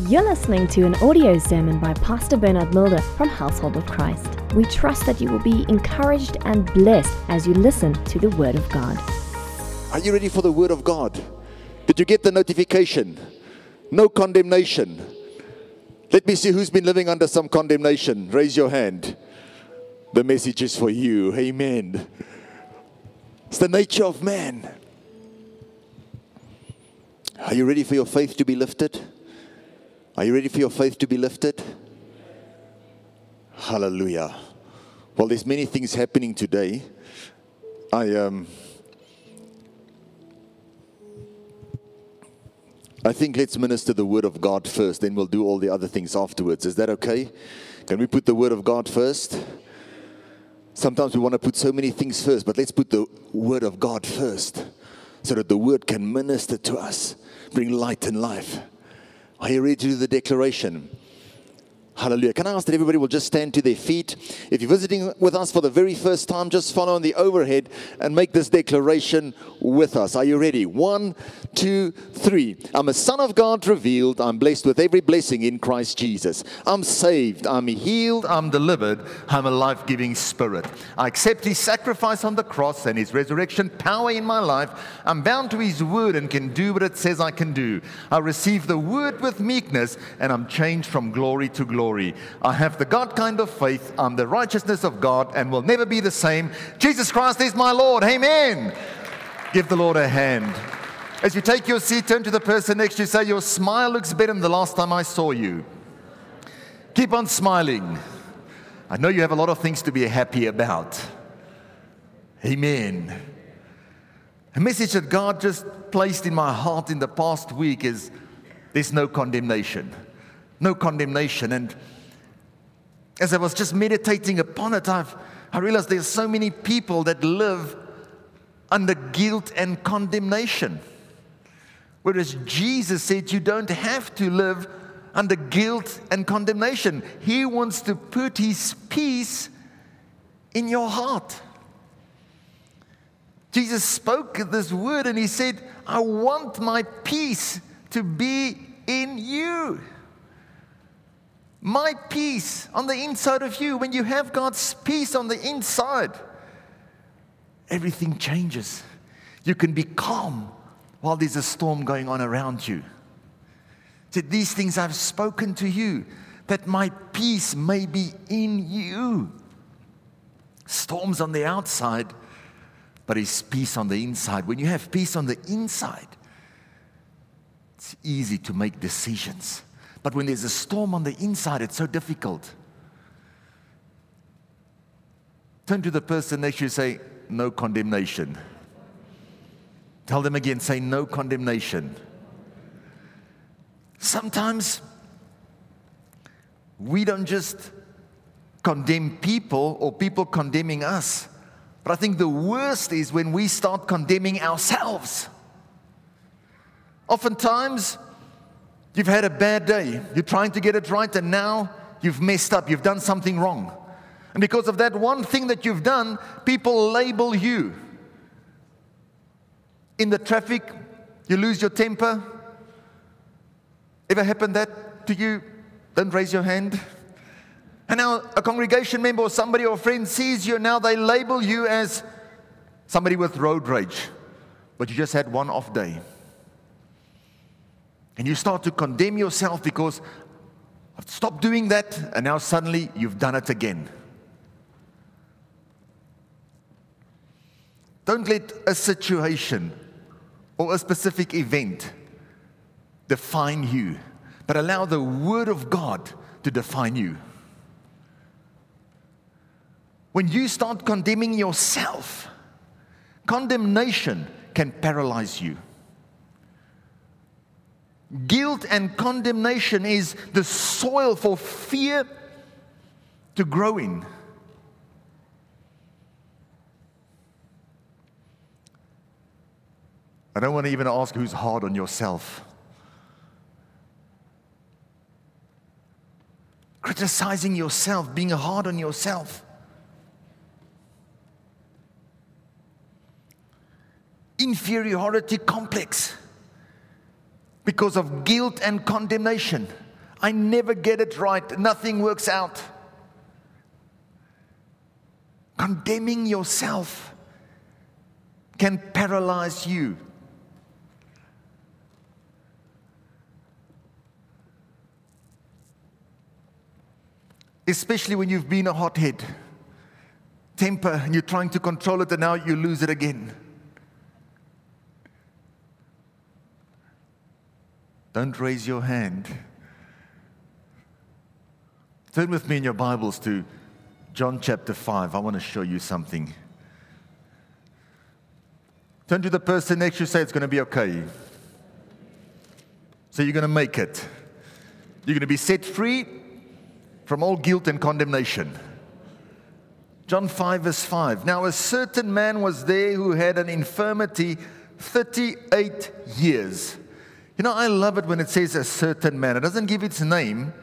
You're listening to an audio sermon by Pastor Bernard Mulder from Household of Christ. We trust that you will be encouraged and blessed as you listen to the Word of God. Are you ready for the word of God? Did you get the notification? No condemnation. Let me see who's been living under some condemnation. Raise your hand. The message is for you. Amen. It's the nature of man. Are you ready for your faith to be lifted? Are you ready for your faith to be lifted? Hallelujah. Well, there's many things happening today. I um I think let's minister the word of God first, then we'll do all the other things afterwards. Is that okay? Can we put the word of God first? Sometimes we want to put so many things first, but let's put the word of God first so that the word can minister to us, bring light and life. Are you ready to do the declaration? Hallelujah. Can I ask that everybody will just stand to their feet? If you're visiting with us for the very first time, just follow on the overhead and make this declaration with us. Are you ready? One, two, three. I'm a son of God revealed. I'm blessed with every blessing in Christ Jesus. I'm saved. I'm healed. I'm delivered. I'm a life giving spirit. I accept his sacrifice on the cross and his resurrection power in my life. I'm bound to his word and can do what it says I can do. I receive the word with meekness and I'm changed from glory to glory. I have the God kind of faith. I'm the righteousness of God and will never be the same. Jesus Christ is my Lord. Amen. Give the Lord a hand. As you take your seat, turn to the person next to you, say, Your smile looks better than the last time I saw you. Keep on smiling. I know you have a lot of things to be happy about. Amen. A message that God just placed in my heart in the past week is there's no condemnation. No condemnation. And as I was just meditating upon it, I've, I realized there's so many people that live under guilt and condemnation. Whereas Jesus said you don't have to live under guilt and condemnation. He wants to put His peace in your heart. Jesus spoke this word and He said, I want my peace to be in you. My peace on the inside of you, when you have God's peace on the inside, everything changes. You can be calm while there's a storm going on around you. Said, These things I've spoken to you, that my peace may be in you. Storms on the outside, but His peace on the inside. When you have peace on the inside, it's easy to make decisions. But when there's a storm on the inside, it's so difficult. Turn to the person next to you say, No condemnation. Tell them again, say, No condemnation. Sometimes we don't just condemn people or people condemning us, but I think the worst is when we start condemning ourselves. Oftentimes, you've had a bad day, you're trying to get it right, and now you've messed up, you've done something wrong. And because of that one thing that you've done, people label you. In the traffic, you lose your temper. Ever happened that to you? Don't raise your hand. And now a congregation member or somebody or friend sees you, and now they label you as somebody with road rage, but you just had one off day. And you start to condemn yourself because I've stopped doing that, and now suddenly you've done it again. Don't let a situation or a specific event define you, but allow the Word of God to define you. When you start condemning yourself, condemnation can paralyze you. Guilt and condemnation is the soil for fear to grow in. I don't want to even ask who's hard on yourself. Criticizing yourself, being hard on yourself. Inferiority complex because of guilt and condemnation. I never get it right. Nothing works out. Condemning yourself can paralyze you. Especially when you've been a hothead, temper, and you're trying to control it, and now you lose it again. Don't raise your hand. Turn with me in your Bibles to John chapter 5. I want to show you something. Turn to the person next to you, say it's going to be okay. So you're going to make it. You're going to be set free from all guilt and condemnation. John 5, verse 5. Now, a certain man was there who had an infirmity 38 years. You know, I love it when it says a certain man. It doesn't give its name.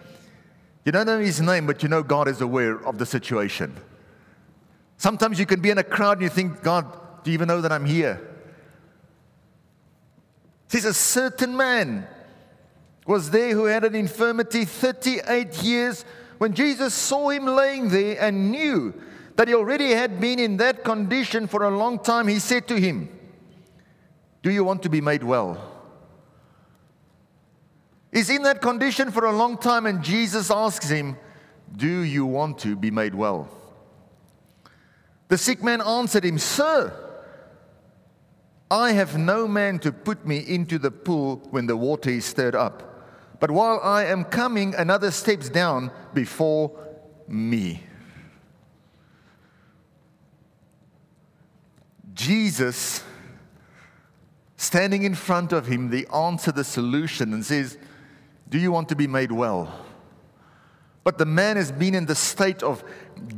You don't know his name, but you know God is aware of the situation. Sometimes you can be in a crowd and you think, God, do you even know that I'm here? It says a certain man was there who had an infirmity 38 years. When Jesus saw him laying there and knew that he already had been in that condition for a long time, he said to him, Do you want to be made well? Is in that condition for a long time, and Jesus asks him, Do you want to be made well? The sick man answered him, Sir, I have no man to put me into the pool when the water is stirred up. But while I am coming, another steps down before me. Jesus, standing in front of him, the answer, the solution, and says, do you want to be made well? But the man has been in the state of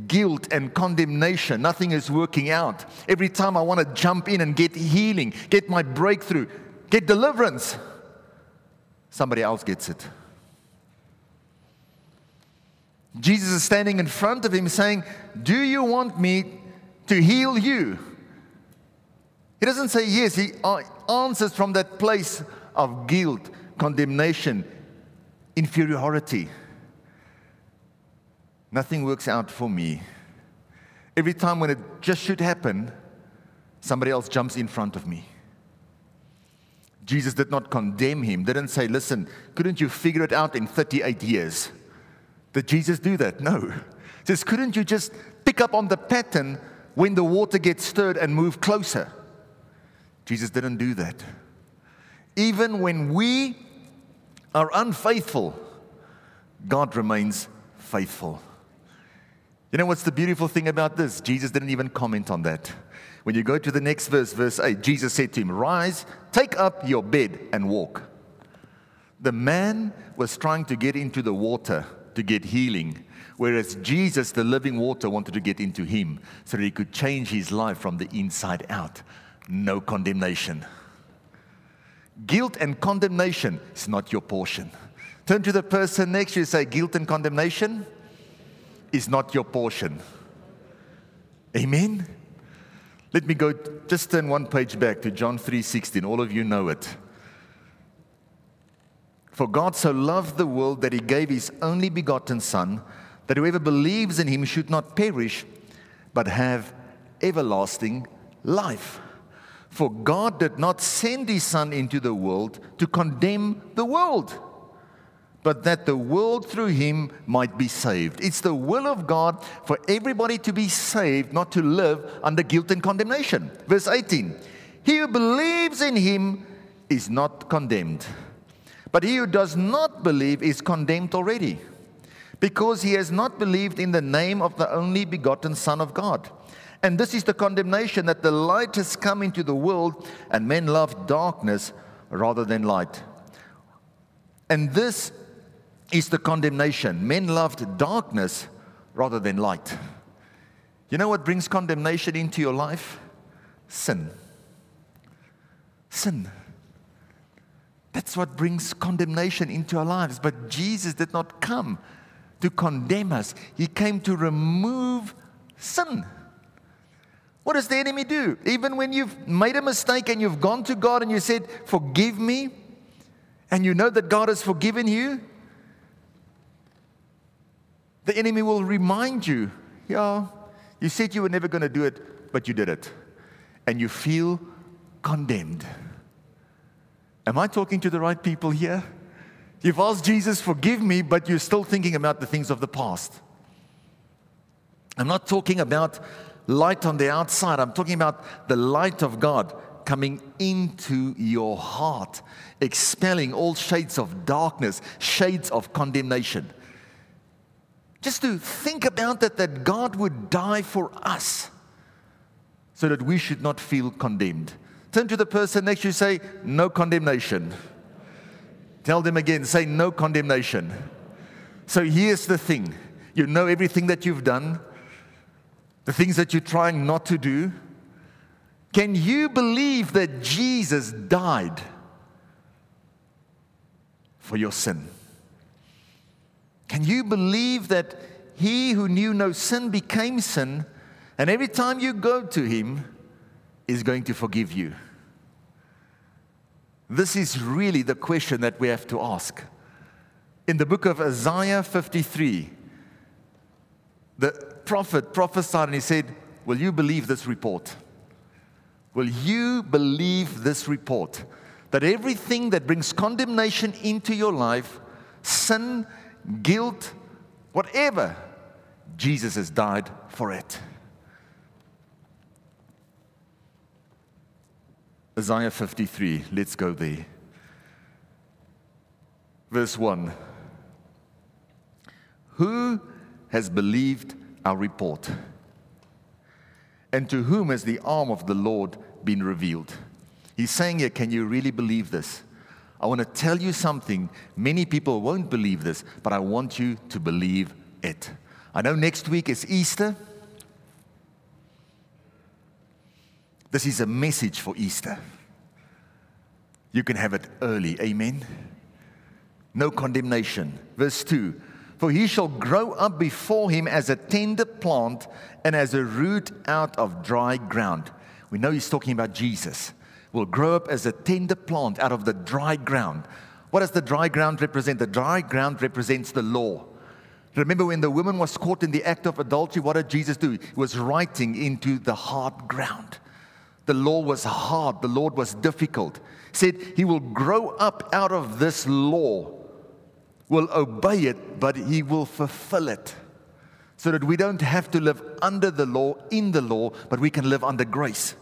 guilt and condemnation. Nothing is working out. Every time I want to jump in and get healing, get my breakthrough, get deliverance, somebody else gets it. Jesus is standing in front of him saying, Do you want me to heal you? He doesn't say yes, he uh, answers from that place of guilt, condemnation, inferiority. Nothing works out for me. Every time when it just should happen, somebody else jumps in front of me. Jesus did not condemn him, didn't say, Listen, couldn't you figure it out in 38 years? Did Jesus do that? No. He says, Couldn't you just pick up on the pattern when the water gets stirred and move closer? Jesus didn't do that. Even when we are unfaithful, God remains faithful. You know what's the beautiful thing about this? Jesus didn't even comment on that. When you go to the next verse, verse 8, Jesus said to him, Rise, take up your bed and walk. The man was trying to get into the water to get healing, whereas Jesus, the living water, wanted to get into him so that he could change his life from the inside out. No condemnation. Guilt and condemnation is not your portion. Turn to the person next to you and say, Guilt and condemnation is not your portion. Amen. Let me go just turn one page back to John 3:16. All of you know it. For God so loved the world that he gave his only begotten son that whoever believes in him should not perish but have everlasting life. For God did not send his Son into the world to condemn the world, but that the world through him might be saved. It's the will of God for everybody to be saved, not to live under guilt and condemnation. Verse 18 He who believes in him is not condemned, but he who does not believe is condemned already, because he has not believed in the name of the only begotten Son of God. And this is the condemnation that the light has come into the world, and men love darkness rather than light. And this is the condemnation. Men loved darkness rather than light. You know what brings condemnation into your life? Sin. Sin. That's what brings condemnation into our lives. But Jesus did not come to condemn us, He came to remove sin. What does the enemy do? Even when you've made a mistake and you've gone to God and you said, Forgive me, and you know that God has forgiven you, The enemy will remind you, yeah, you said you were never going to do it, but you did it. And you feel condemned. Am I talking to the right people here? You've asked Jesus, forgive me, but you're still thinking about the things of the past. I'm not talking about light on the outside, I'm talking about the light of God coming into your heart, expelling all shades of darkness, shades of condemnation. Just to think about that, that God would die for us so that we should not feel condemned. Turn to the person next to you, say, No condemnation. Tell them again, say, No condemnation. So here's the thing you know everything that you've done, the things that you're trying not to do. Can you believe that Jesus died for your sin? Can you believe that he who knew no sin became sin, and every time you go to him, is going to forgive you? This is really the question that we have to ask. In the book of Isaiah 53, the prophet prophesied and he said, Will you believe this report? Will you believe this report? That everything that brings condemnation into your life, sin, guilt, whatever, Jesus has died for it. Isaiah 53, let's go there. Verse 1 Who has believed our report? And to whom has the arm of the Lord been revealed? He's saying here, Can you really believe this? I want to tell you something. Many people won't believe this, but I want you to believe it. I know next week is Easter. This is a message for Easter. You can have it early. Amen. No condemnation. Verse 2 For he shall grow up before him as a tender plant and as a root out of dry ground. We know he's talking about Jesus will grow up as a tender plant out of the dry ground. What does the dry ground represent? The dry ground represents the law. Remember when the woman was caught in the act of adultery, what did Jesus do? He was writing into the hard ground. The law was hard, the Lord was difficult. He said he will grow up out of this law, will obey it, but he will fulfill it. So that we don't have to live under the law, in the law, but we can live under grace.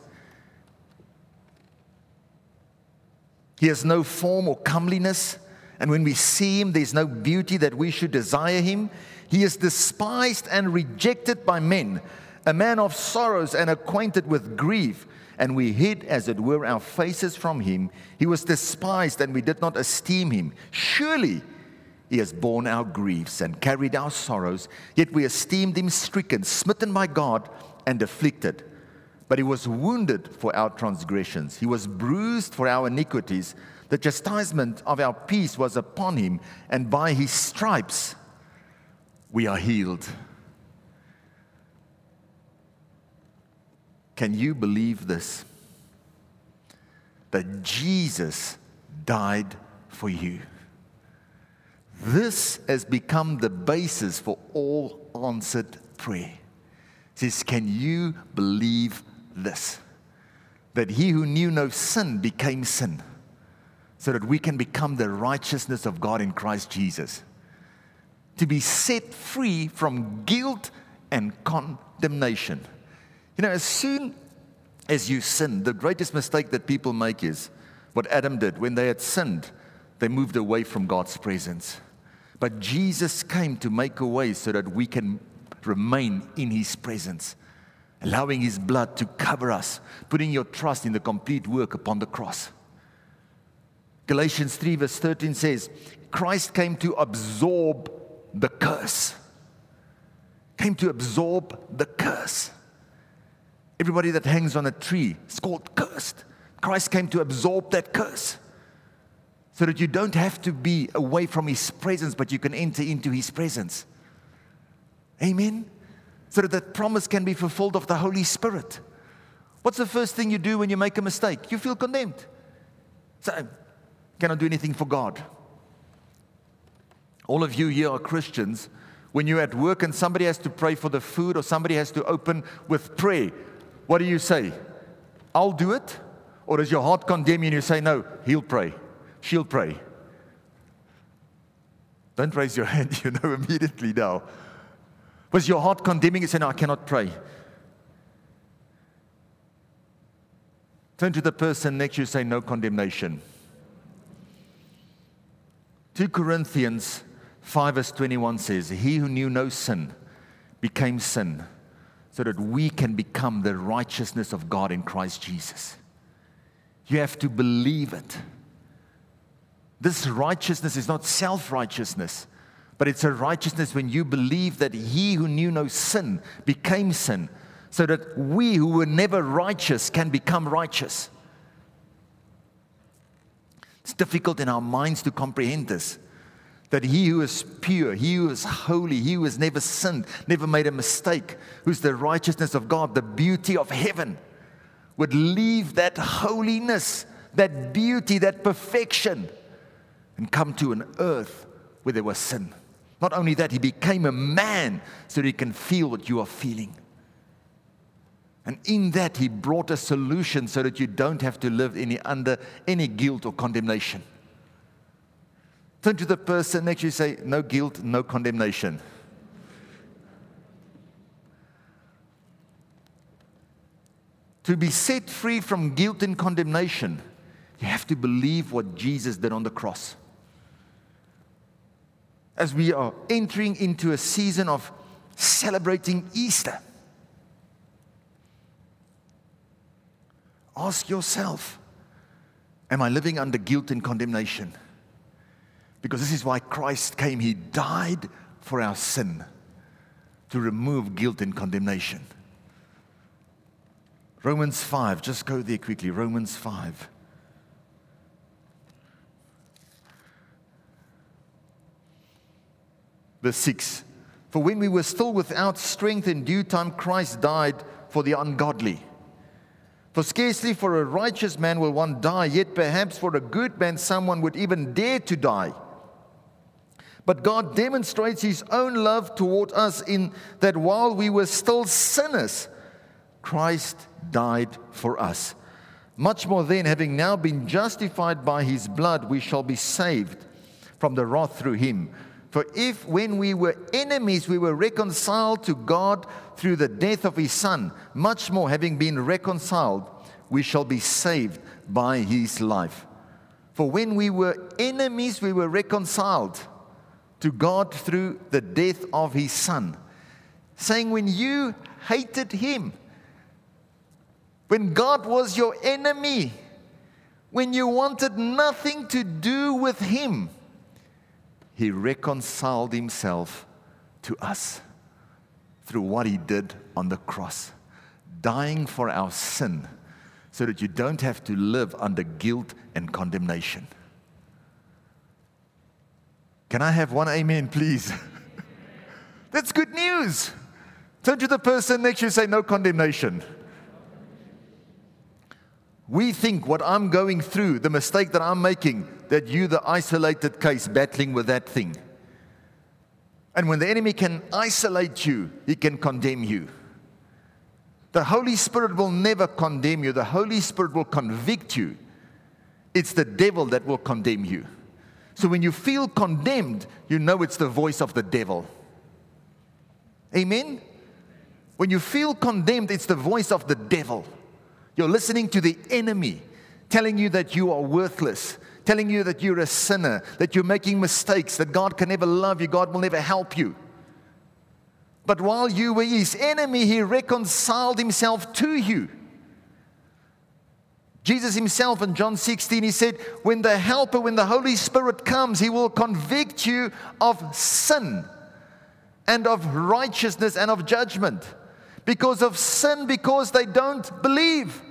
He has no form or comeliness. And when we see him, there's no beauty that we should desire him. He is despised and rejected by men, a man of sorrows and acquainted with grief. And we hid, as it were, our faces from him. He was despised, and we did not esteem him. Surely he has borne our griefs and carried our sorrows, yet we esteemed him stricken, smitten by God, and afflicted. But he was wounded for our transgressions, he was bruised for our iniquities. The chastisement of our peace was upon him, and by his stripes we are healed. Can you believe this? That Jesus died for you. This has become the basis for all answered prayer. It says, Can you believe this that he who knew no sin became sin, so that we can become the righteousness of God in Christ Jesus. To be set free from guilt and condemnation. You know, as soon as you sin, the greatest mistake that people make is what Adam did. When they had sinned, they moved away from God's presence. But Jesus came to make a way so that we can remain in his presence allowing his blood to cover us, putting your trust in the complete work upon the cross. Galatians 3, verse 13 says, Christ came to absorb the curse. Came to absorb the curse. Everybody that hangs on a tree is called cursed. Christ came to absorb that curse so that you don't have to be away from his presence, but you can enter into his presence. Amen so that that promise can be fulfilled of the Holy Spirit. What's the first thing you do when you make a mistake? You feel condemned. So, cannot do anything for God. All of you here are Christians. When you're at work and somebody has to pray for the food or somebody has to open with prayer, what do you say? I'll do it? Or does your heart condemn you and you say, No, he'll pray, she'll pray? Don't raise your hand, you know immediately now. Was your heart condemning you? Say, No, I cannot pray. Turn to the person next to you, say, No condemnation. 2 Corinthians 5 verse 21 says, He who knew no sin became sin so that we can become the righteousness of God in Christ Jesus. You have to believe it. This righteousness is not self righteousness, but it's a righteousness when you believe that He who knew no sin became sin, so that we who were never righteous can become righteous. It's difficult in our minds to comprehend this. That he who is pure, he who is holy, he who has never sinned, never made a mistake, who's the righteousness of God, the beauty of heaven, would leave that holiness, that beauty, that perfection, and come to an earth where there was sin. Not only that, he became a man so that he can feel what you are feeling. And in that, he brought a solution so that you don't have to live any, under any guilt or condemnation. Turn to the person next to you say, No guilt, no condemnation. To be set free from guilt and condemnation, you have to believe what Jesus did on the cross. As we are entering into a season of celebrating Easter, ask yourself Am I living under guilt and condemnation? Because this is why Christ came. He died for our sin to remove guilt and condemnation. Romans 5, just go there quickly. Romans 5. Verse 6 For when we were still without strength in due time, Christ died for the ungodly. For scarcely for a righteous man will one die, yet perhaps for a good man someone would even dare to die. But God demonstrates his own love toward us in that while we were still sinners, Christ died for us. Much more then, having now been justified by his blood, we shall be saved from the wrath through him. For if when we were enemies, we were reconciled to God through the death of his Son, much more, having been reconciled, we shall be saved by his life. For when we were enemies, we were reconciled to God through the death of his son, saying, When you hated him, when God was your enemy, when you wanted nothing to do with him, he reconciled himself to us through what he did on the cross, dying for our sin so that you don't have to live under guilt and condemnation. Can I have one amen, please? That's good news. Turn to the person next to you say, No condemnation. We think what I'm going through, the mistake that I'm making, that you, the isolated case, battling with that thing. And when the enemy can isolate you, he can condemn you. The Holy Spirit will never condemn you, the Holy Spirit will convict you. It's the devil that will condemn you. So when you feel condemned, you know it's the voice of the devil. Amen? When you feel condemned, it's the voice of the devil. You're listening to the enemy telling you that you are worthless, telling you that you're a sinner, that you're making mistakes, that God can never love you, God will never help you. But while you were his enemy, he reconciled himself to you. Jesus himself in John 16, he said, When the Helper, when the Holy Spirit comes, he will convict you of sin and of righteousness and of judgment. Because of sin, because they don't believe.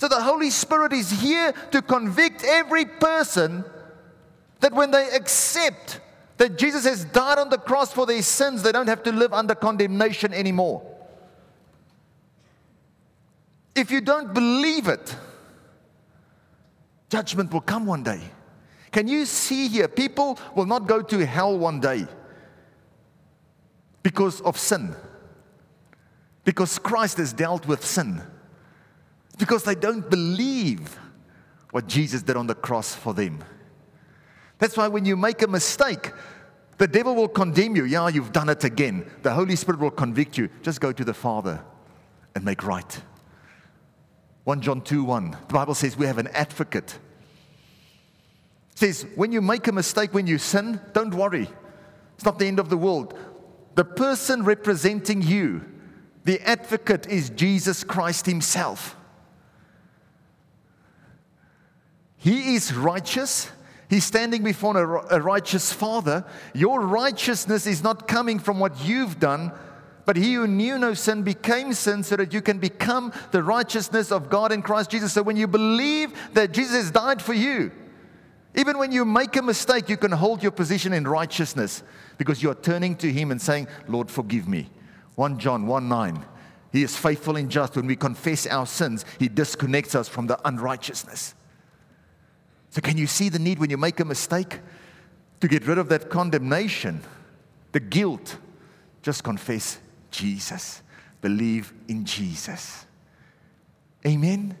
So the Holy Spirit is here to convict every person that when they accept that Jesus has died on the cross for their sins, they don't have to live under condemnation anymore. If you don't believe it, Judgment will come one day. Can you see here? People will not go to hell one day. because of sin. Because Christ has dealt with sin. Because they don't believe what Jesus did on the cross for them. That's why when you make a mistake, the devil will condemn you. Yeah, you've done it again. The Holy Spirit will convict you. Just go to the Father and make right. 1 John 2 1. The Bible says we have an advocate. It says, when you make a mistake, when you sin, don't worry. It's not the end of the world. The person representing you, the advocate, is Jesus Christ Himself. He is righteous. He's standing before a, righteous Father. Your righteousness is not coming from what you've done, but he who knew no sin became sin so that you can become the righteousness of God in Christ Jesus. So when you believe that Jesus died for you, even when you make a mistake, you can hold your position in righteousness because you are turning to him and saying, Lord, forgive me. 1 John 1 9. He is faithful and just. When we confess our sins, he disconnects us from the unrighteousness. So, can you see the need when you make a mistake to get rid of that condemnation, the guilt? Just confess Jesus. Believe in Jesus. Amen.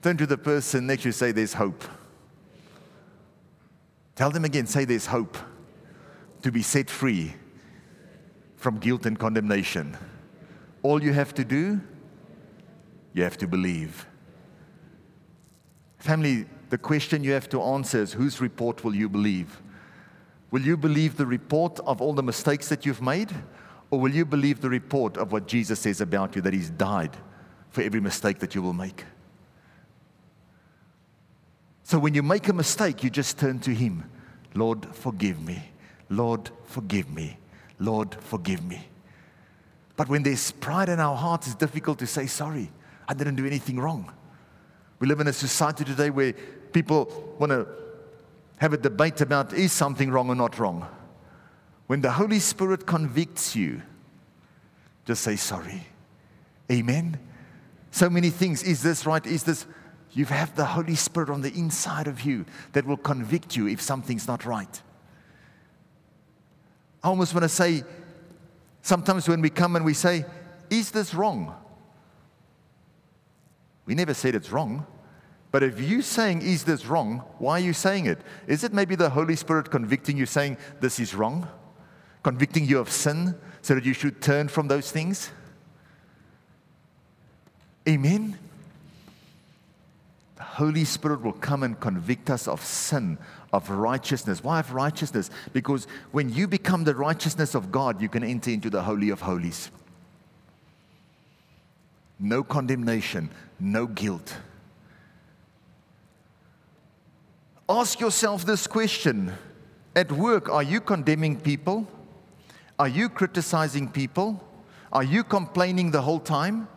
Turn to the person next to you, say, There's hope. Tell them again, say, There's hope to be set free from guilt and condemnation. All you have to do, you have to believe. Family, the question you have to answer is whose report will you believe? Will you believe the report of all the mistakes that you've made? Or will you believe the report of what Jesus says about you, that He's died for every mistake that you will make? So when you make a mistake, you just turn to Him Lord, forgive me. Lord, forgive me. Lord, forgive me. But when there's pride in our hearts, it's difficult to say, Sorry, I didn't do anything wrong. We live in a society today where people want to have a debate about is something wrong or not wrong. When the Holy Spirit convicts you, just say sorry. Amen. So many things. Is this right? Is this? You have the Holy Spirit on the inside of you that will convict you if something's not right. I almost want to say, sometimes when we come and we say, Is this wrong? We never said it's wrong. But if you're saying, is this wrong? Why are you saying it? Is it maybe the Holy Spirit convicting you, saying, this is wrong? Convicting you of sin so that you should turn from those things? Amen? The Holy Spirit will come and convict us of sin, of righteousness. Why of righteousness? Because when you become the righteousness of God, you can enter into the Holy of Holies. No condemnation, no guilt. Ask yourself this question At work, are you condemning people? Are you criticizing people? Are you complaining the whole time?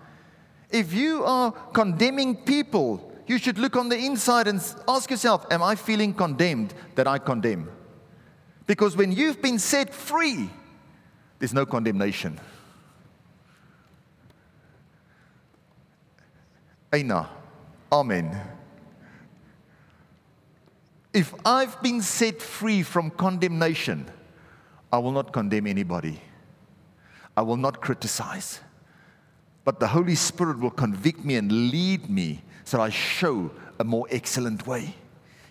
If you are condemning people, you should look on the inside and ask yourself Am I feeling condemned that I condemn? Because when you've been set free, there's no condemnation. Aina. Amen. If I've been set free from condemnation, I will not condemn anybody. I will not criticize. But the Holy Spirit will convict me and lead me so I show a more excellent way.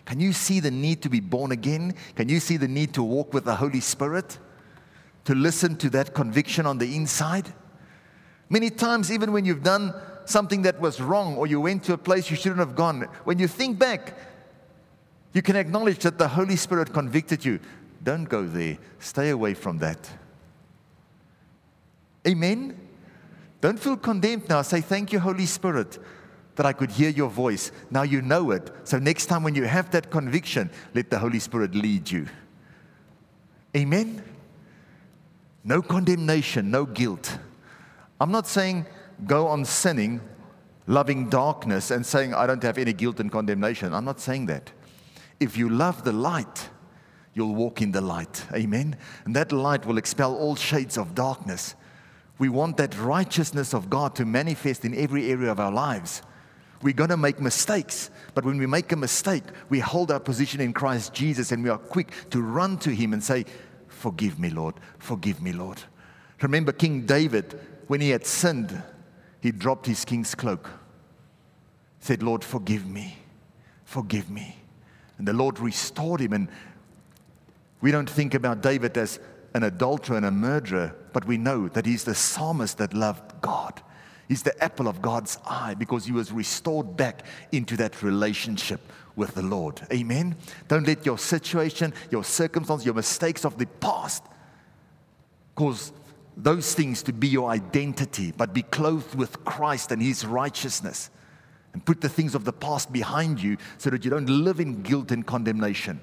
Can you see the need to be born again? Can you see the need to walk with the Holy Spirit? To listen to that conviction on the inside? Many times, even when you've done something that was wrong or you went to a place you shouldn't have gone, when you think back, you can acknowledge that the Holy Spirit convicted you. Don't go there. Stay away from that. Amen? Don't feel condemned now. Say, Thank you, Holy Spirit, that I could hear your voice. Now you know it. So next time when you have that conviction, let the Holy Spirit lead you. Amen? No condemnation, no guilt. I'm not saying go on sinning, loving darkness, and saying, I don't have any guilt and condemnation. I'm not saying that. If you love the light, you'll walk in the light. Amen. And that light will expel all shades of darkness. We want that righteousness of God to manifest in every area of our lives. We're going to make mistakes, but when we make a mistake, we hold our position in Christ Jesus and we are quick to run to Him and say, Forgive me, Lord. Forgive me, Lord. Remember King David, when he had sinned, he dropped his king's cloak. Said, Lord, forgive me. Forgive me. And the Lord restored him. And we don't think about David as an adulterer and a murderer, but we know that he's the psalmist that loved God. He's the apple of God's eye because he was restored back into that relationship with the Lord. Amen. Don't let your situation, your circumstance, your mistakes of the past cause those things to be your identity, but be clothed with Christ and his righteousness. And put the things of the past behind you so that you don't live in guilt and condemnation,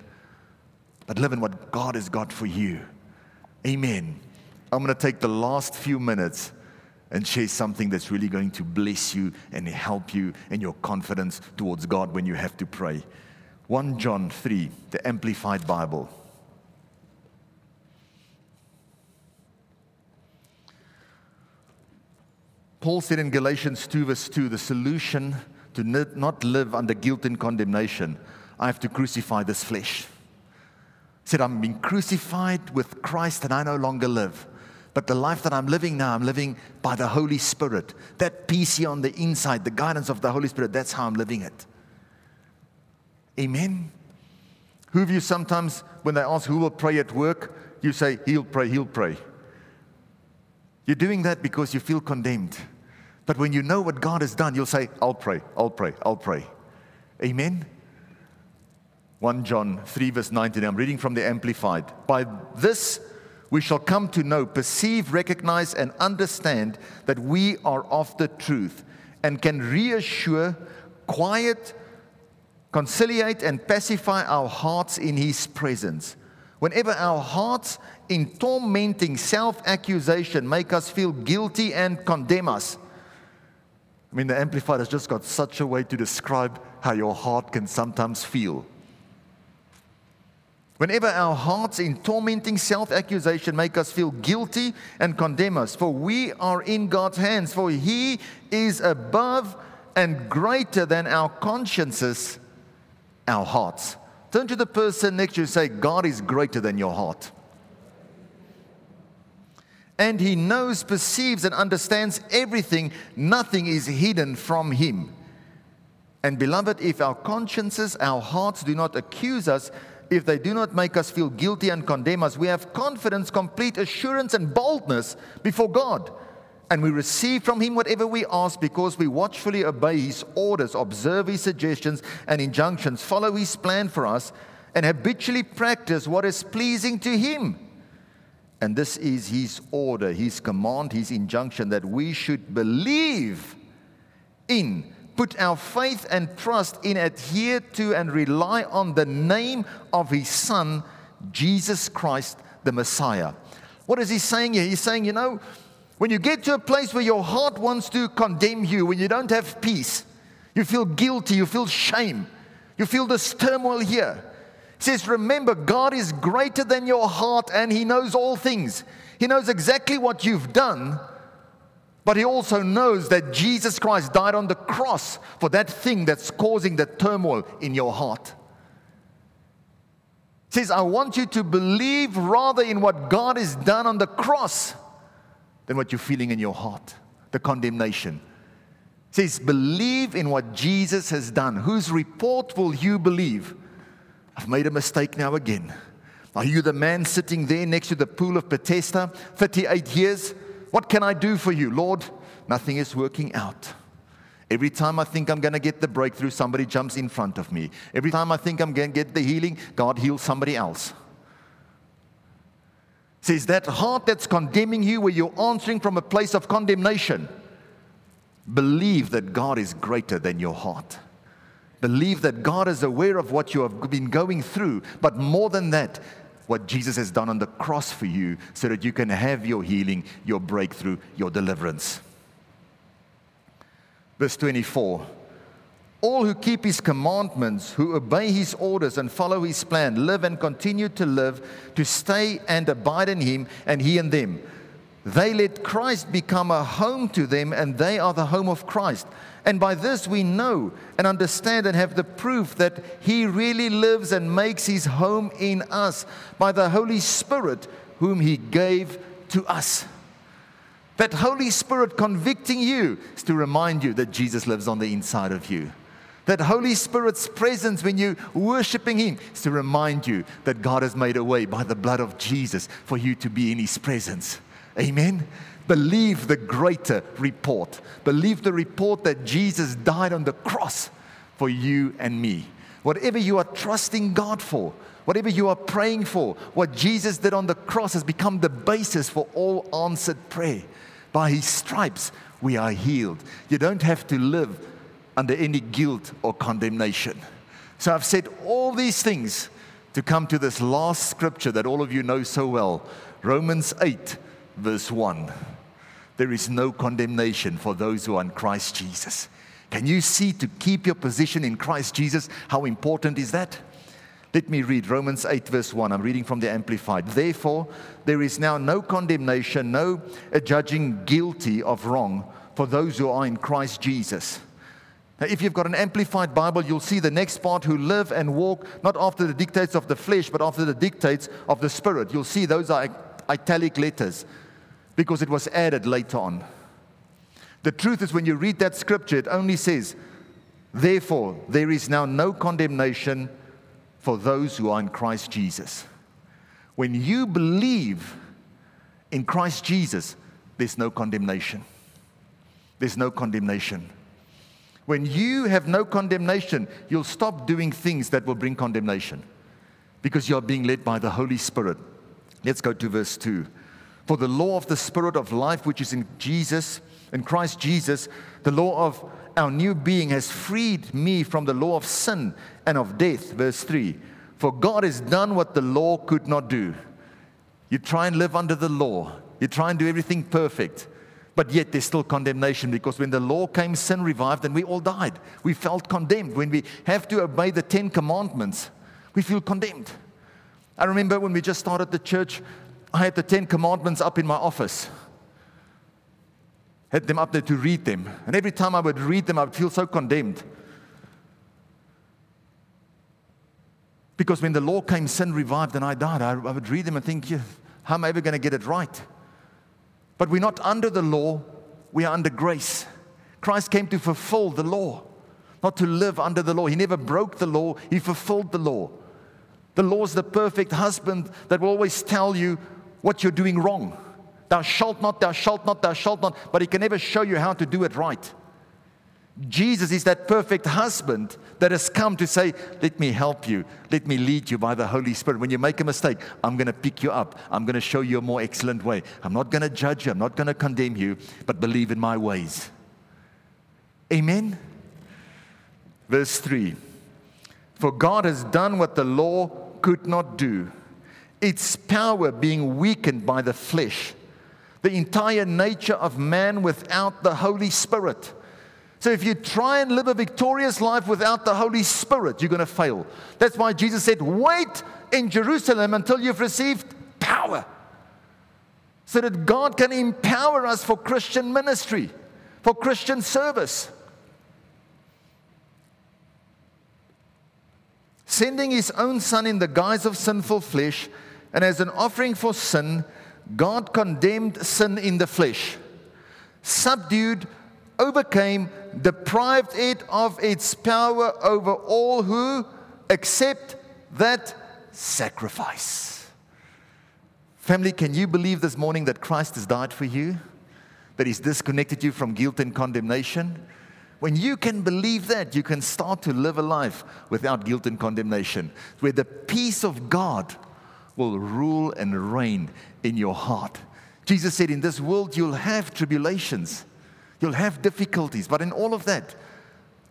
but live in what God has got for you. Amen. I'm going to take the last few minutes and share something that's really going to bless you and help you in your confidence towards God when you have to pray. 1 John 3, the Amplified Bible. Paul said in Galatians 2, verse 2, the solution to not live under guilt and condemnation, I have to crucify this flesh. He said, I'm being crucified with Christ and I no longer live. But the life that I'm living now, I'm living by the Holy Spirit. That peace here on the inside, the guidance of the Holy Spirit, that's how I'm living it. Amen. Who of you sometimes, when they ask who will pray at work, you say, He'll pray, he'll pray. You're doing that because you feel condemned. But when you know what God has done, you'll say, I'll pray, I'll pray, I'll pray. Amen. 1 John 3, verse 19. I'm reading from the Amplified. By this, we shall come to know, perceive, recognize, and understand that we are of the truth and can reassure, quiet, conciliate, and pacify our hearts in His presence. Whenever our hearts, in tormenting self accusation, make us feel guilty and condemn us. I mean, the Amplified has just got such a way to describe how your heart can sometimes feel. Whenever our hearts in tormenting self accusation make us feel guilty and condemn us, for we are in God's hands, for He is above and greater than our consciences, our hearts. Turn to the person next to you and say, God is greater than your heart. And He knows, perceives, and understands everything. Nothing is hidden from Him. And beloved, if our consciences, our hearts do not accuse us, if they do not make us feel guilty and condemn us, we have confidence, complete assurance, and boldness before God. And we receive from Him whatever we ask because we watchfully obey His orders, observe His suggestions and injunctions, follow His plan for us, and habitually practice what is pleasing to Him. And this is His order, His command, His injunction that we should believe in put our faith and trust in, adhere to, and rely on the name of His Son, Jesus Christ, the Messiah. What is He saying here? He's saying, you know, when you get to a place where your heart wants to condemn you, when you don't have peace, you feel guilty, you feel shame, you feel this turmoil here. Says, Remember, God is greater than your heart and He knows all things. He knows exactly what you've done but he also knows that Jesus Christ died on the cross for that thing that's causing the turmoil in your heart. He says, I want you to believe rather in what God has done on the cross than what you're feeling in your heart, the condemnation. He says, believe in what Jesus has done. Whose report will you believe? I've made a mistake now again. Are you the man sitting there next to the pool of Bethesda, 38 years? What can I do for you? Lord, nothing is working out. Every time I think I'm going to get the breakthrough, somebody jumps in front of me. Every time I think I'm going to get the healing, God heals somebody else. Says that heart that's condemning you, where you're answering from a place of condemnation, believe that God is greater than your heart. Believe that God is aware of what you have been going through, but more than that, what Jesus has done on the cross for you so that you can have your healing, your breakthrough, your deliverance. Verse 24 All who keep his commandments, who obey his orders and follow his plan, live and continue to live, to stay and abide in him, and he in them. They let Christ become a home to them, and they are the home of Christ. And by this we know and understand and have the proof that He really lives and makes His home in us by the Holy Spirit, whom He gave to us. That Holy Spirit convicting you is to remind you that Jesus lives on the inside of you. That Holy Spirit's presence when you're worshiping Him is to remind you that God has made a way by the blood of Jesus for you to be in His presence. Amen. Believe the greater report. Believe the report that Jesus died on the cross for you and me. Whatever you are trusting God for, whatever you are praying for, what Jesus did on the cross has become the basis for all answered prayer. By His stripes, we are healed. You don't have to live under any guilt or condemnation. So I've said all these things to come to this last scripture that all of you know so well Romans 8, verse 1. There is no condemnation for those who are in Christ Jesus. Can you see to keep your position in Christ Jesus? How important is that? Let me read Romans 8, verse 1. I'm reading from the Amplified. Therefore, there is now no condemnation, no judging guilty of wrong for those who are in Christ Jesus. Now, if you've got an amplified Bible, you'll see the next part who live and walk not after the dictates of the flesh, but after the dictates of the Spirit. You'll see those are italic letters because it was added later on. The truth is, when you read that scripture, it only says, Therefore, there is now no condemnation for those who are in Christ Jesus. When you believe in Christ Jesus, there's no condemnation. There's no condemnation. When you have no condemnation, you'll stop doing things that will bring condemnation because you're being led by the Holy Spirit. Let's go to verse 2. For the law of the Spirit of life, which is in Jesus, in Christ Jesus, the law of our new being has freed me from the law of sin and of death. Verse 3 For God has done what the law could not do. You try and live under the law, you try and do everything perfect. But yet there's still condemnation because when the law came, sin revived and we all died. We felt condemned. When we have to obey the Ten Commandments, we feel condemned. I remember when we just started the church, I had the Ten Commandments up in my office. Had them up there to read them. And every time I would read them, I would feel so condemned. Because when the law came, sin revived and I died, I, I would read them and think, yeah, how am I ever going to get it right? But we're not under the law, we are under grace. Christ came to fulfill the law, not to live under the law. He never broke the law, He fulfilled the law. The law is the perfect husband that will always tell you what you're doing wrong. Thou shalt not, thou shalt not, thou shalt not, but He can never show you how to do it right. Jesus is that perfect husband that has come to say, Let me help you. Let me lead you by the Holy Spirit. When you make a mistake, I'm going to pick you up. I'm going to show you a more excellent way. I'm not going to judge you. I'm not going to condemn you, but believe in my ways. Amen. Verse 3 For God has done what the law could not do, its power being weakened by the flesh, the entire nature of man without the Holy Spirit so if you try and live a victorious life without the Holy Spirit, you're going to fail. That's why Jesus said, Wait in Jerusalem until you've received power. So that God can empower us for Christian ministry, for Christian service. Sending his own son in the guise of sinful flesh, and as an offering for sin, God condemned sin in the flesh, subdued overcame, deprived it of its power over all who accept that sacrifice. Family, can you believe this morning that Christ has died for you? That He's disconnected you from guilt and condemnation? When you can believe that, you can start to live a life without guilt and condemnation, where the peace of God will rule and reign in your heart. Jesus said, In this world you'll have tribulations. You'll have difficulties, but in all of that,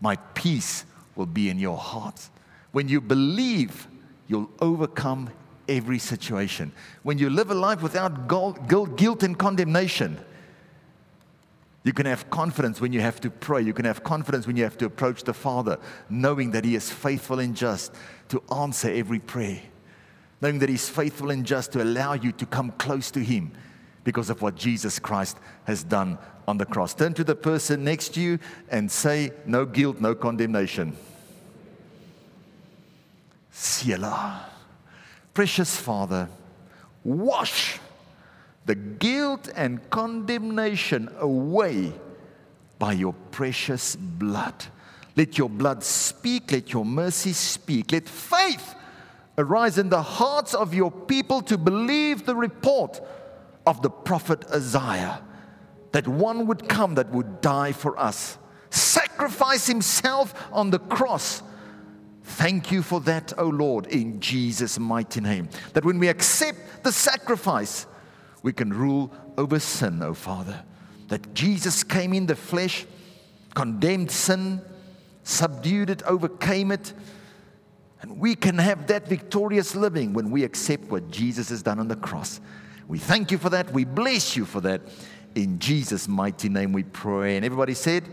my peace will be in your heart. When you believe, you'll overcome every situation. When you live a life without guilt and condemnation, you can have confidence when you have to pray. You can have confidence when you have to approach the Father, knowing that He is faithful and just to answer every prayer, knowing that He's faithful and just to allow you to come close to Him because of what Jesus Christ has done on the cross. Turn to the person next to you and say, No guilt, no condemnation. Selah. Precious Father, wash the guilt and condemnation away by your precious blood. Let your blood speak, let your mercy speak, let faith arise in the hearts of your people to believe the report of the prophet Isaiah that one would come that would die for us, sacrifice himself on the cross. Thank you for that, O Lord, in Jesus' mighty name. That when we accept the sacrifice, we can rule over sin, O Father. That Jesus came in the flesh, condemned sin, subdued it, overcame it. And we can have that victorious living when we accept what Jesus has done on the cross. We thank you for that. We bless you for that. In Jesus' mighty name we pray. And everybody said,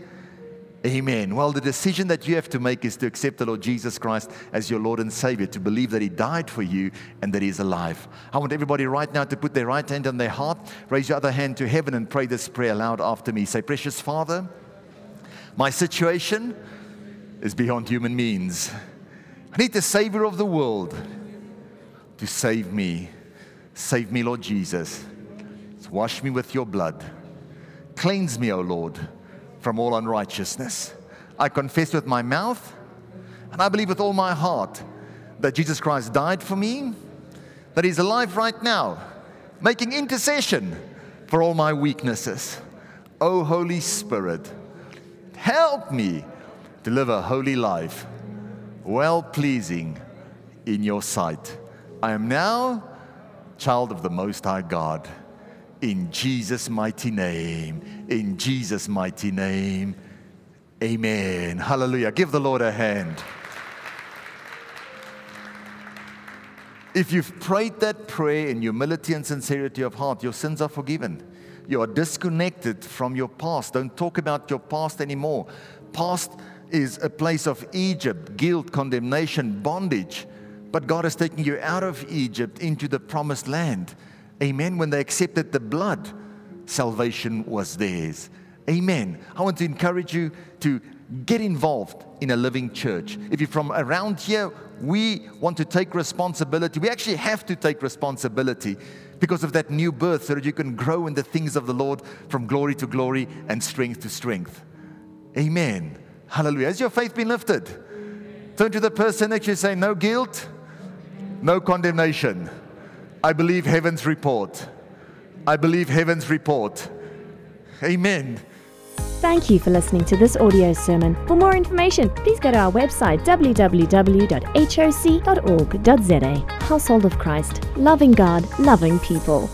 Amen. Well, the decision that you have to make is to accept the Lord Jesus Christ as your Lord and Savior, to believe that He died for you and that He is alive. I want everybody right now to put their right hand on their heart, raise your other hand to heaven, and pray this prayer aloud after me. Say, Precious Father, my situation is beyond human means. I need the Savior of the world to save me. Save me, Lord Jesus. Wash me with your blood. Cleanse me, O Lord, from all unrighteousness. I confess with my mouth and I believe with all my heart that Jesus Christ died for me, that He's alive right now, making intercession for all my weaknesses. O Holy Spirit, help me to live a holy life, well pleasing in your sight. I am now child of the Most High God. In Jesus' mighty name. In Jesus' mighty name. Amen. Hallelujah. Give the Lord a hand. If you've prayed that prayer in humility and sincerity of heart, your sins are forgiven. You are disconnected from your past. Don't talk about your past anymore. Past is a place of Egypt, guilt, condemnation, bondage. But God is taking you out of Egypt into the promised land. Amen. When they accepted the blood, salvation was theirs. Amen. I want to encourage you to get involved in a living church. If you're from around here, we want to take responsibility. We actually have to take responsibility because of that new birth so that you can grow in the things of the Lord from glory to glory and strength to strength. Amen. Hallelujah. Has your faith been lifted? Turn to the person next to you say, No guilt, no condemnation. I believe heaven's report. I believe heaven's report. Amen. Thank you for listening to this audio sermon. For more information, please go to our website www.hoc.org.za. Household of Christ, loving God, loving people.